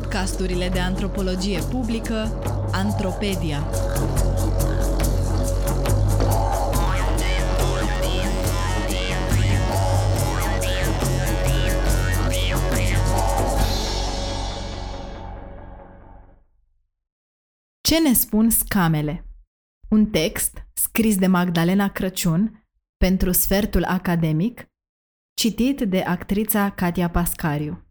Podcasturile de antropologie publică Antropedia. Ce ne spun scamele? Un text scris de Magdalena Crăciun pentru sfertul academic, citit de actrița Katia Pascariu.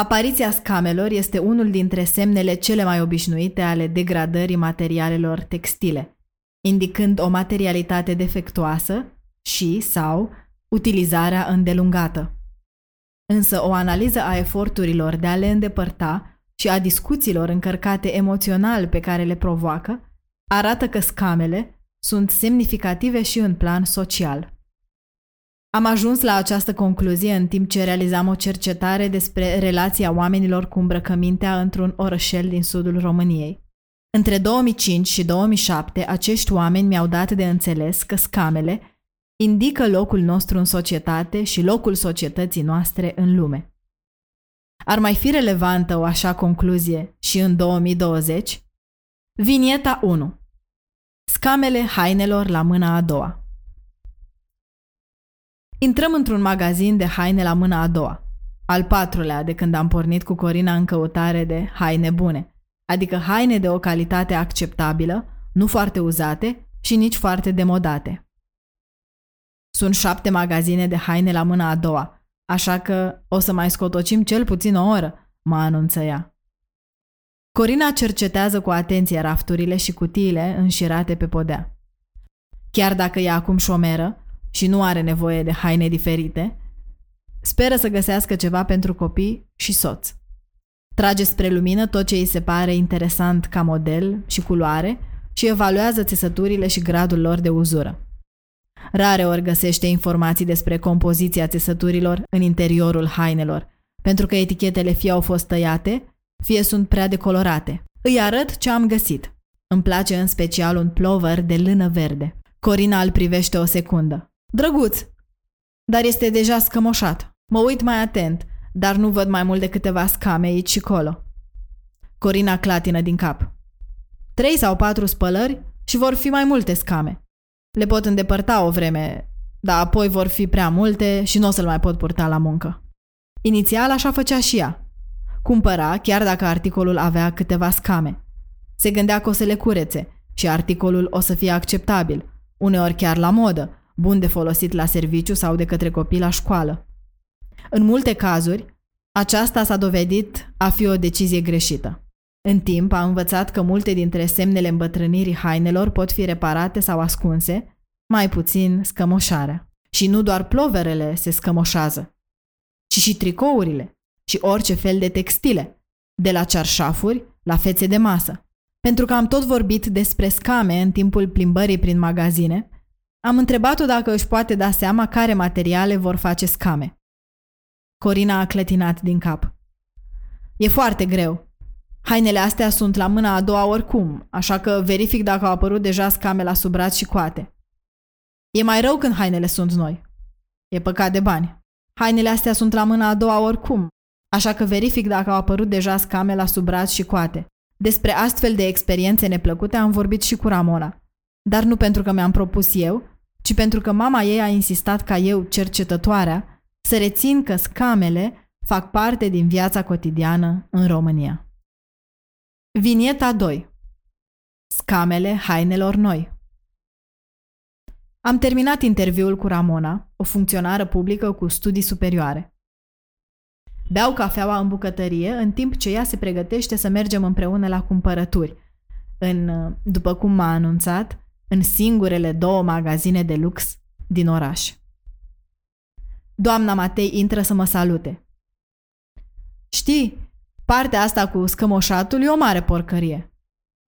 Apariția scamelor este unul dintre semnele cele mai obișnuite ale degradării materialelor textile, indicând o materialitate defectuoasă și sau utilizarea îndelungată. Însă o analiză a eforturilor de a le îndepărta și a discuțiilor încărcate emoțional pe care le provoacă arată că scamele sunt semnificative și în plan social. Am ajuns la această concluzie în timp ce realizam o cercetare despre relația oamenilor cu îmbrăcămintea într-un orășel din sudul României. Între 2005 și 2007, acești oameni mi-au dat de înțeles că scamele indică locul nostru în societate și locul societății noastre în lume. Ar mai fi relevantă o așa concluzie și în 2020? Vinieta 1. Scamele hainelor la mâna a doua. Intrăm într-un magazin de haine la mâna a doua, al patrulea de când am pornit cu Corina în căutare de haine bune, adică haine de o calitate acceptabilă, nu foarte uzate și nici foarte demodate. Sunt șapte magazine de haine la mâna a doua, așa că o să mai scotocim cel puțin o oră, mă anunță ea. Corina cercetează cu atenție rafturile și cutiile înșirate pe podea. Chiar dacă e acum șomeră, și nu are nevoie de haine diferite, speră să găsească ceva pentru copii și soț. Trage spre lumină tot ce îi se pare interesant ca model și culoare și evaluează țesăturile și gradul lor de uzură. Rare ori găsește informații despre compoziția țesăturilor în interiorul hainelor, pentru că etichetele fie au fost tăiate, fie sunt prea decolorate. Îi arăt ce am găsit. Îmi place în special un plover de lână verde. Corina îl privește o secundă. Drăguț! Dar este deja scămoșat. Mă uit mai atent, dar nu văd mai mult de câteva scame aici și colo. Corina clatină din cap. Trei sau patru spălări și vor fi mai multe scame. Le pot îndepărta o vreme, dar apoi vor fi prea multe și nu o să-l mai pot purta la muncă. Inițial așa făcea și ea. Cumpăra chiar dacă articolul avea câteva scame. Se gândea că o să le curețe și articolul o să fie acceptabil, uneori chiar la modă, bun de folosit la serviciu sau de către copii la școală. În multe cazuri, aceasta s-a dovedit a fi o decizie greșită. În timp a învățat că multe dintre semnele îmbătrânirii hainelor pot fi reparate sau ascunse, mai puțin scămoșarea. Și nu doar ploverele se scămoșează, ci și tricourile și orice fel de textile, de la cearșafuri la fețe de masă. Pentru că am tot vorbit despre scame în timpul plimbării prin magazine, am întrebat-o dacă își poate da seama care materiale vor face scame. Corina a clătinat din cap. E foarte greu. Hainele astea sunt la mâna a doua oricum, așa că verific dacă au apărut deja scame la sub braț și coate. E mai rău când hainele sunt noi. E păcat de bani. Hainele astea sunt la mâna a doua oricum, așa că verific dacă au apărut deja scame la sub braț și coate. Despre astfel de experiențe neplăcute am vorbit și cu Ramona. Dar nu pentru că mi-am propus eu, ci pentru că mama ei a insistat ca eu, cercetătoarea, să rețin că scamele fac parte din viața cotidiană în România. Vinieta 2 Scamele hainelor noi Am terminat interviul cu Ramona, o funcționară publică cu studii superioare. Beau cafeaua în bucătărie în timp ce ea se pregătește să mergem împreună la cumpărături. În, după cum m-a anunțat, în singurele două magazine de lux din oraș. Doamna Matei intră să mă salute. Știi, partea asta cu scămoșatul e o mare porcărie.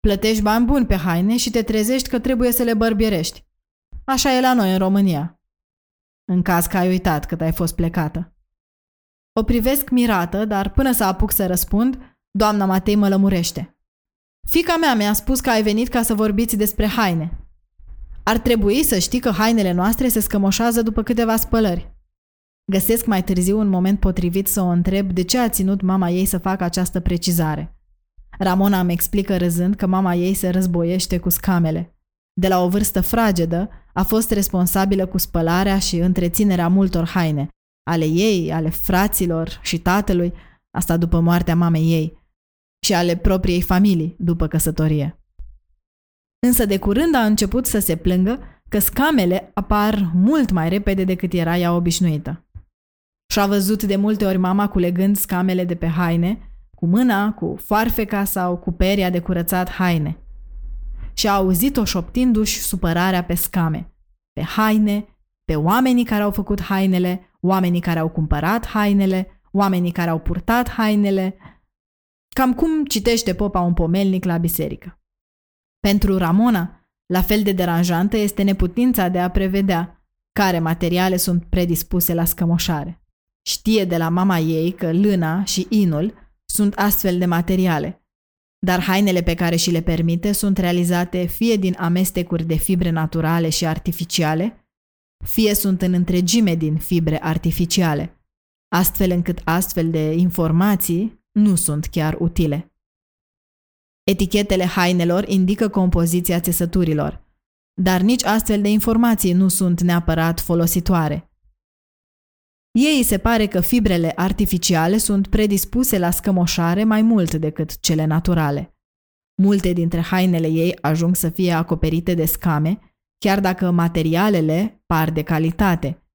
Plătești bani buni pe haine și te trezești că trebuie să le bărbierești. Așa e la noi în România. În caz că ai uitat cât ai fost plecată. O privesc mirată, dar până să apuc să răspund, doamna Matei mă lămurește. Fica mea mi-a spus că ai venit ca să vorbiți despre haine. Ar trebui să știi că hainele noastre se scămoșează după câteva spălări. Găsesc mai târziu un moment potrivit să o întreb de ce a ținut mama ei să facă această precizare. Ramona îmi explică râzând că mama ei se războiește cu scamele. De la o vârstă fragedă, a fost responsabilă cu spălarea și întreținerea multor haine, ale ei, ale fraților și tatălui, asta după moartea mamei ei, și ale propriei familii după căsătorie. Însă de curând a început să se plângă că scamele apar mult mai repede decât era ea obișnuită. Și-a văzut de multe ori mama culegând scamele de pe haine, cu mâna, cu farfeca sau cu peria de curățat haine. Și a auzit-o șoptindu-și supărarea pe scame, pe haine, pe oamenii care au făcut hainele, oamenii care au cumpărat hainele, oamenii care au purtat hainele, cam cum citește popa un pomelnic la biserică. Pentru Ramona, la fel de deranjantă este neputința de a prevedea care materiale sunt predispuse la scămoșare. Știe de la mama ei că lâna și inul sunt astfel de materiale, dar hainele pe care și le permite sunt realizate fie din amestecuri de fibre naturale și artificiale, fie sunt în întregime din fibre artificiale, astfel încât astfel de informații nu sunt chiar utile. Etichetele hainelor indică compoziția țesăturilor, dar nici astfel de informații nu sunt neapărat folositoare. Ei se pare că fibrele artificiale sunt predispuse la scămoșare mai mult decât cele naturale. Multe dintre hainele ei ajung să fie acoperite de scame, chiar dacă materialele par de calitate,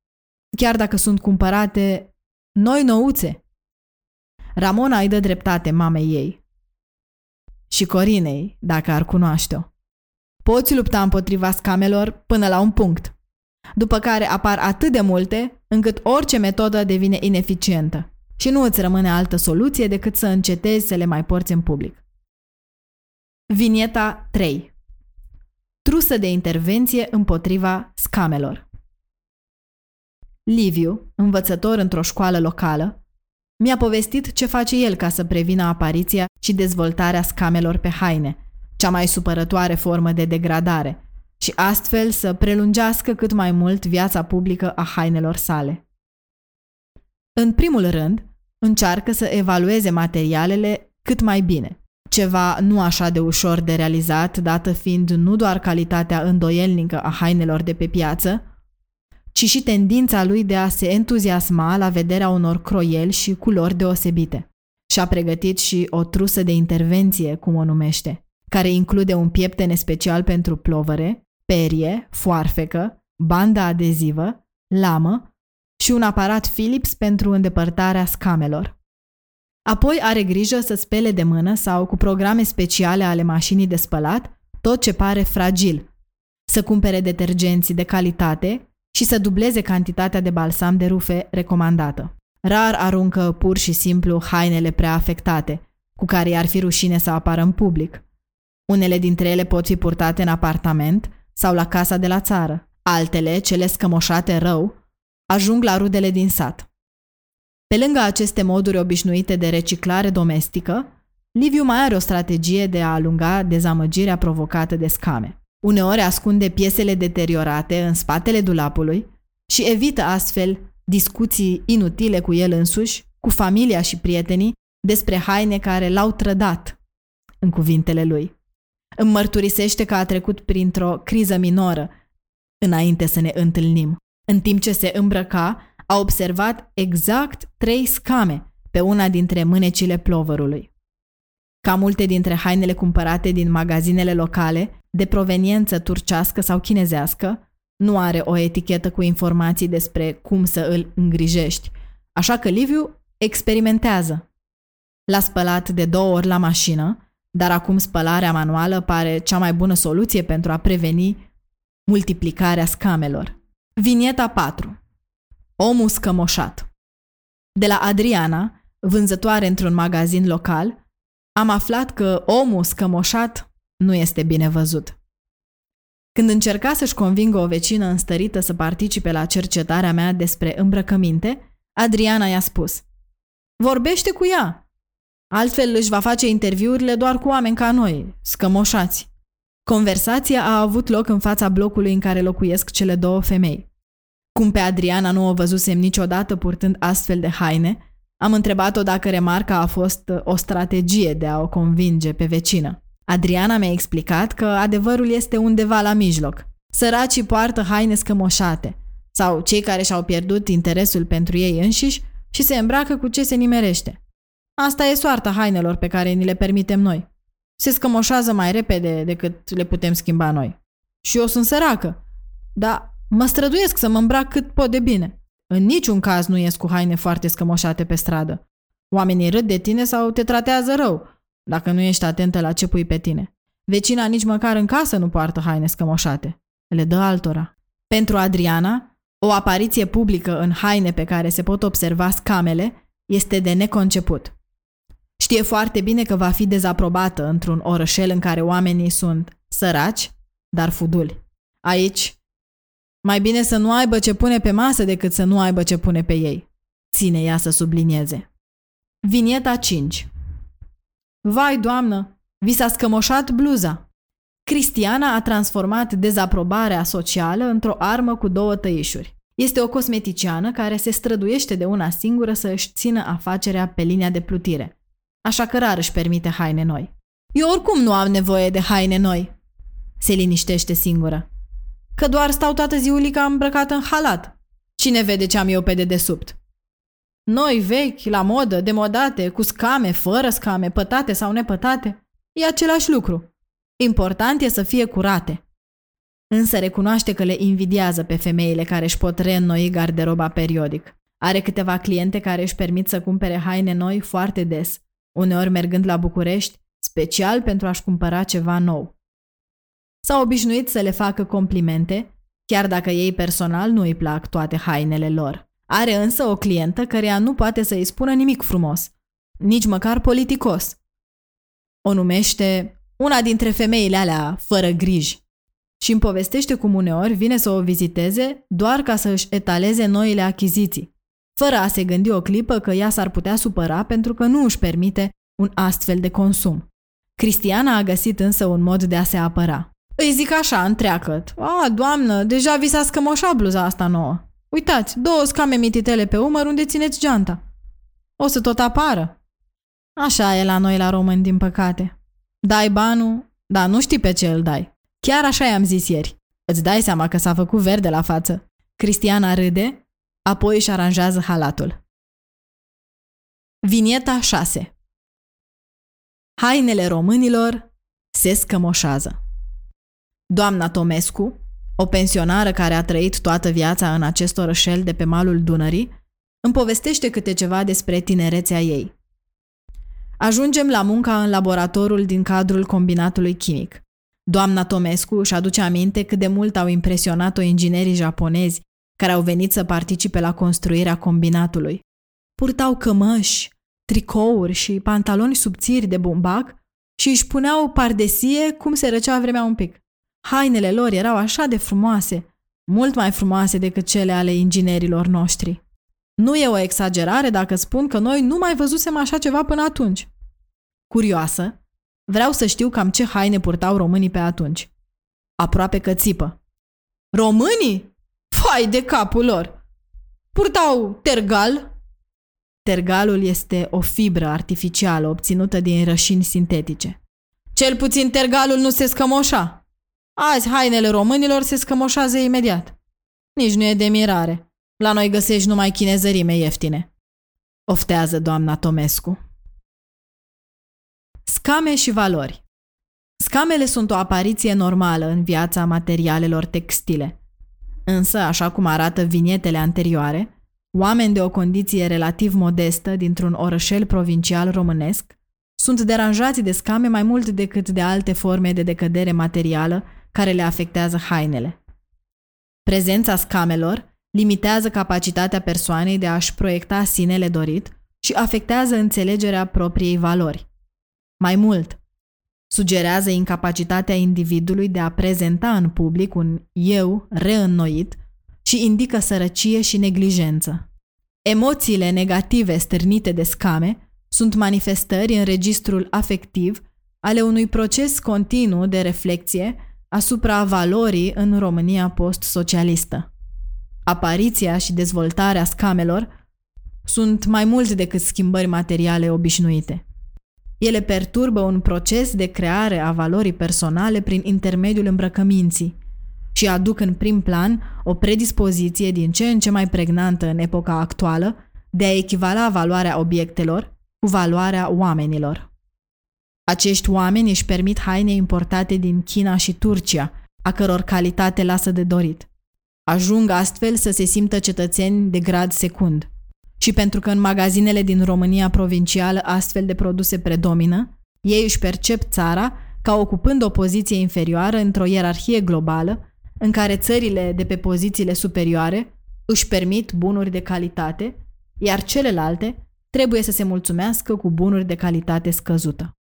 chiar dacă sunt cumpărate noi nouțe. Ramona îi dă dreptate mamei ei și Corinei, dacă ar cunoaște-o. Poți lupta împotriva scamelor până la un punct, după care apar atât de multe încât orice metodă devine ineficientă și nu îți rămâne altă soluție decât să încetezi să le mai porți în public. Vinieta 3 Trusă de intervenție împotriva scamelor Liviu, învățător într-o școală locală, mi-a povestit ce face el ca să prevină apariția și dezvoltarea scamelor pe haine, cea mai supărătoare formă de degradare, și astfel să prelungească cât mai mult viața publică a hainelor sale. În primul rând, încearcă să evalueze materialele cât mai bine, ceva nu așa de ușor de realizat, dată fiind nu doar calitatea îndoielnică a hainelor de pe piață, ci și tendința lui de a se entuziasma la vederea unor croieli și culori deosebite. Și-a pregătit și o trusă de intervenție, cum o numește, care include un pieptene special pentru plovăre, perie, foarfecă, bandă adezivă, lamă și un aparat Philips pentru îndepărtarea scamelor. Apoi are grijă să spele de mână sau cu programe speciale ale mașinii de spălat tot ce pare fragil, să cumpere detergenții de calitate și să dubleze cantitatea de balsam de rufe recomandată. Rar aruncă pur și simplu hainele prea afectate, cu care i-ar fi rușine să apară în public. Unele dintre ele pot fi purtate în apartament sau la casa de la țară. Altele, cele scămoșate rău, ajung la rudele din sat. Pe lângă aceste moduri obișnuite de reciclare domestică, Liviu mai are o strategie de a alunga dezamăgirea provocată de scame. Uneori ascunde piesele deteriorate în spatele dulapului și evită astfel discuții inutile cu el însuși, cu familia și prietenii, despre haine care l-au trădat, în cuvintele lui. Îmi mărturisește că a trecut printr-o criză minoră înainte să ne întâlnim. În timp ce se îmbrăca, a observat exact trei scame pe una dintre mânecile plovărului. Ca multe dintre hainele cumpărate din magazinele locale, de proveniență turcească sau chinezească, nu are o etichetă cu informații despre cum să îl îngrijești, așa că Liviu experimentează. L-a spălat de două ori la mașină, dar acum spălarea manuală pare cea mai bună soluție pentru a preveni multiplicarea scamelor. Vinieta 4 Omul scămoșat De la Adriana, vânzătoare într-un magazin local, am aflat că omul scămoșat nu este bine văzut. Când încerca să-și convingă o vecină înstărită să participe la cercetarea mea despre îmbrăcăminte, Adriana i-a spus Vorbește cu ea! Altfel își va face interviurile doar cu oameni ca noi, scămoșați. Conversația a avut loc în fața blocului în care locuiesc cele două femei. Cum pe Adriana nu o văzusem niciodată purtând astfel de haine, am întrebat-o dacă remarca a fost o strategie de a o convinge pe vecină. Adriana mi-a explicat că adevărul este undeva la mijloc. Săracii poartă haine scămoșate sau cei care și-au pierdut interesul pentru ei înșiși și se îmbracă cu ce se nimerește. Asta e soarta hainelor pe care ni le permitem noi. Se scămoșează mai repede decât le putem schimba noi. Și eu sunt săracă, dar mă străduiesc să mă îmbrac cât pot de bine. În niciun caz nu ies cu haine foarte scămoșate pe stradă. Oamenii râd de tine sau te tratează rău, dacă nu ești atentă la ce pui pe tine. Vecina nici măcar în casă nu poartă haine scămoșate. Le dă altora. Pentru Adriana, o apariție publică în haine pe care se pot observa scamele este de neconceput. Știe foarte bine că va fi dezaprobată într-un orășel în care oamenii sunt săraci, dar fuduli. Aici, mai bine să nu aibă ce pune pe masă decât să nu aibă ce pune pe ei. Ține ea să sublinieze. Vinieta 5 Vai, doamnă, vi s-a scămoșat bluza. Cristiana a transformat dezaprobarea socială într-o armă cu două tăișuri. Este o cosmeticiană care se străduiește de una singură să își țină afacerea pe linia de plutire. Așa că rar își permite haine noi. Eu oricum nu am nevoie de haine noi. Se liniștește singură. Că doar stau toată ziulica îmbrăcată în halat. Cine vede ce am eu pe dedesubt? Noi, vechi, la modă, demodate, cu scame, fără scame, pătate sau nepătate, e același lucru. Important e să fie curate. Însă recunoaște că le invidiază pe femeile care își pot reînnoi garderoba periodic. Are câteva cliente care își permit să cumpere haine noi foarte des, uneori mergând la București, special pentru a-și cumpăra ceva nou. S-a obișnuit să le facă complimente, chiar dacă ei personal nu îi plac toate hainele lor. Are însă o clientă căreia nu poate să îi spună nimic frumos, nici măcar politicos. O numește una dintre femeile alea fără griji și îmi povestește cum uneori vine să o viziteze doar ca să își etaleze noile achiziții, fără a se gândi o clipă că ea s-ar putea supăra pentru că nu își permite un astfel de consum. Cristiana a găsit însă un mod de a se apăra. Îi zic așa, întreacăt. A, doamnă, deja vi s-a scămoșat bluza asta nouă. Uitați, două scame mititele pe umăr unde țineți geanta. O să tot apară. Așa e la noi la români, din păcate. Dai banul, dar nu știi pe ce îl dai. Chiar așa i-am zis ieri. Îți dai seama că s-a făcut verde la față. Cristiana râde, apoi își aranjează halatul. Vinieta 6 Hainele românilor se scămoșează. Doamna Tomescu, o pensionară care a trăit toată viața în acest orășel de pe malul Dunării, îmi povestește câte ceva despre tinerețea ei. Ajungem la munca în laboratorul din cadrul combinatului chimic. Doamna Tomescu își aduce aminte cât de mult au impresionat-o inginerii japonezi care au venit să participe la construirea combinatului. Purtau cămăși, tricouri și pantaloni subțiri de bumbac și își puneau pardesie cum se răcea vremea un pic. Hainele lor erau așa de frumoase, mult mai frumoase decât cele ale inginerilor noștri. Nu e o exagerare dacă spun că noi nu mai văzusem așa ceva până atunci. Curioasă, vreau să știu cam ce haine purtau românii pe atunci. Aproape că țipă. Românii? Fai de capul lor! Purtau tergal. Tergalul este o fibră artificială obținută din rășini sintetice. Cel puțin tergalul nu se scămoșa. Azi hainele românilor se scămoșează imediat. Nici nu e de mirare. La noi găsești numai chinezărime ieftine. Oftează doamna Tomescu. Scame și valori Scamele sunt o apariție normală în viața materialelor textile. Însă, așa cum arată vinietele anterioare, oameni de o condiție relativ modestă dintr-un orășel provincial românesc sunt deranjați de scame mai mult decât de alte forme de decădere materială care le afectează hainele. Prezența scamelor limitează capacitatea persoanei de a-și proiecta sinele dorit și afectează înțelegerea propriei valori. Mai mult, sugerează incapacitatea individului de a prezenta în public un eu reînnoit și indică sărăcie și neglijență. Emoțiile negative stârnite de scame sunt manifestări în registrul afectiv ale unui proces continuu de reflexie asupra valorii în România post-socialistă. apariția și dezvoltarea scamelor sunt mai mult decât schimbări materiale obișnuite. Ele perturbă un proces de creare a valorii personale prin intermediul îmbrăcăminții și aduc în prim plan o predispoziție din ce în ce mai pregnantă în epoca actuală de a echivala valoarea obiectelor cu valoarea oamenilor. Acești oameni își permit haine importate din China și Turcia, a căror calitate lasă de dorit. Ajung astfel să se simtă cetățeni de grad secund. Și pentru că în magazinele din România provincială astfel de produse predomină, ei își percep țara ca ocupând o poziție inferioară într-o ierarhie globală, în care țările de pe pozițiile superioare își permit bunuri de calitate, iar celelalte trebuie să se mulțumească cu bunuri de calitate scăzută.